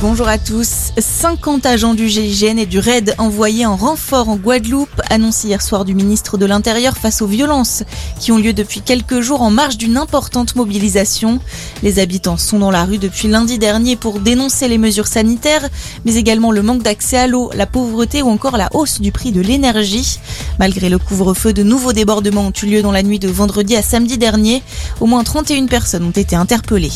Bonjour à tous. 50 agents du GIGN et du RAID envoyés en renfort en Guadeloupe, annoncé hier soir du ministre de l'Intérieur face aux violences qui ont lieu depuis quelques jours en marge d'une importante mobilisation. Les habitants sont dans la rue depuis lundi dernier pour dénoncer les mesures sanitaires, mais également le manque d'accès à l'eau, la pauvreté ou encore la hausse du prix de l'énergie. Malgré le couvre-feu, de nouveaux débordements ont eu lieu dans la nuit de vendredi à samedi dernier. Au moins 31 personnes ont été interpellées.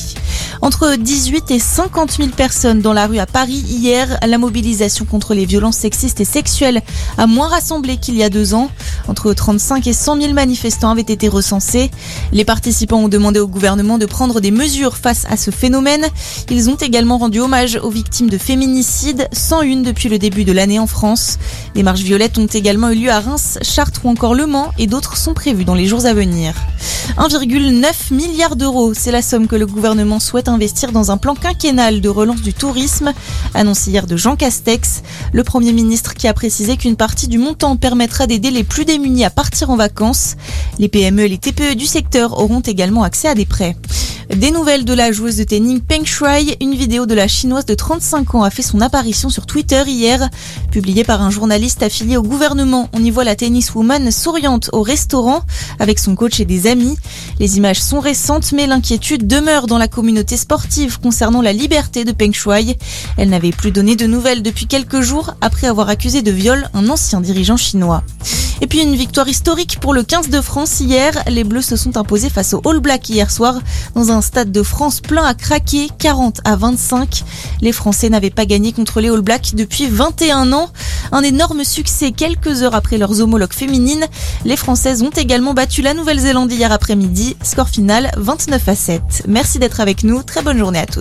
Entre 18 et 50 000 personnes dans la rue à Paris hier. La mobilisation contre les violences sexistes et sexuelles a moins rassemblé qu'il y a deux ans. Entre 35 et 100 000 manifestants avaient été recensés. Les participants ont demandé au gouvernement de prendre des mesures face à ce phénomène. Ils ont également rendu hommage aux victimes de féminicides, 101 depuis le début de l'année en France. Des marches violettes ont également eu lieu à Reims, Chartres ou encore Le Mans et d'autres sont prévues dans les jours à venir. 1,9 milliard d'euros, c'est la somme que le gouvernement souhaite investir dans un plan quinquennal de relance du tourisme, annoncé hier de Jean Castex, le Premier ministre qui a précisé qu'une partie du montant permettra d'aider les plus démunis à partir en vacances. Les PME et les TPE du secteur auront également accès à des prêts. Des nouvelles de la joueuse de tennis Peng Shuai, une vidéo de la chinoise de 35 ans a fait son apparition sur Twitter hier, publiée par un journaliste affilié au gouvernement. On y voit la tenniswoman souriante au restaurant avec son coach et des amis. Les images sont récentes, mais l'inquiétude demeure dans la communauté sportive concernant la liberté de Peng Shuai. Elle n'avait plus donné de nouvelles depuis quelques jours après avoir accusé de viol un ancien dirigeant chinois. Et puis une victoire historique pour le 15 de France hier. Les Bleus se sont imposés face aux All Blacks hier soir dans un stade de France plein à craquer, 40 à 25. Les Français n'avaient pas gagné contre les All Blacks depuis 21 ans. Un énorme succès quelques heures après leurs homologues féminines. Les Françaises ont également battu la Nouvelle-Zélande hier après-midi. Score final 29 à 7. Merci d'être avec nous. Très bonne journée à tous.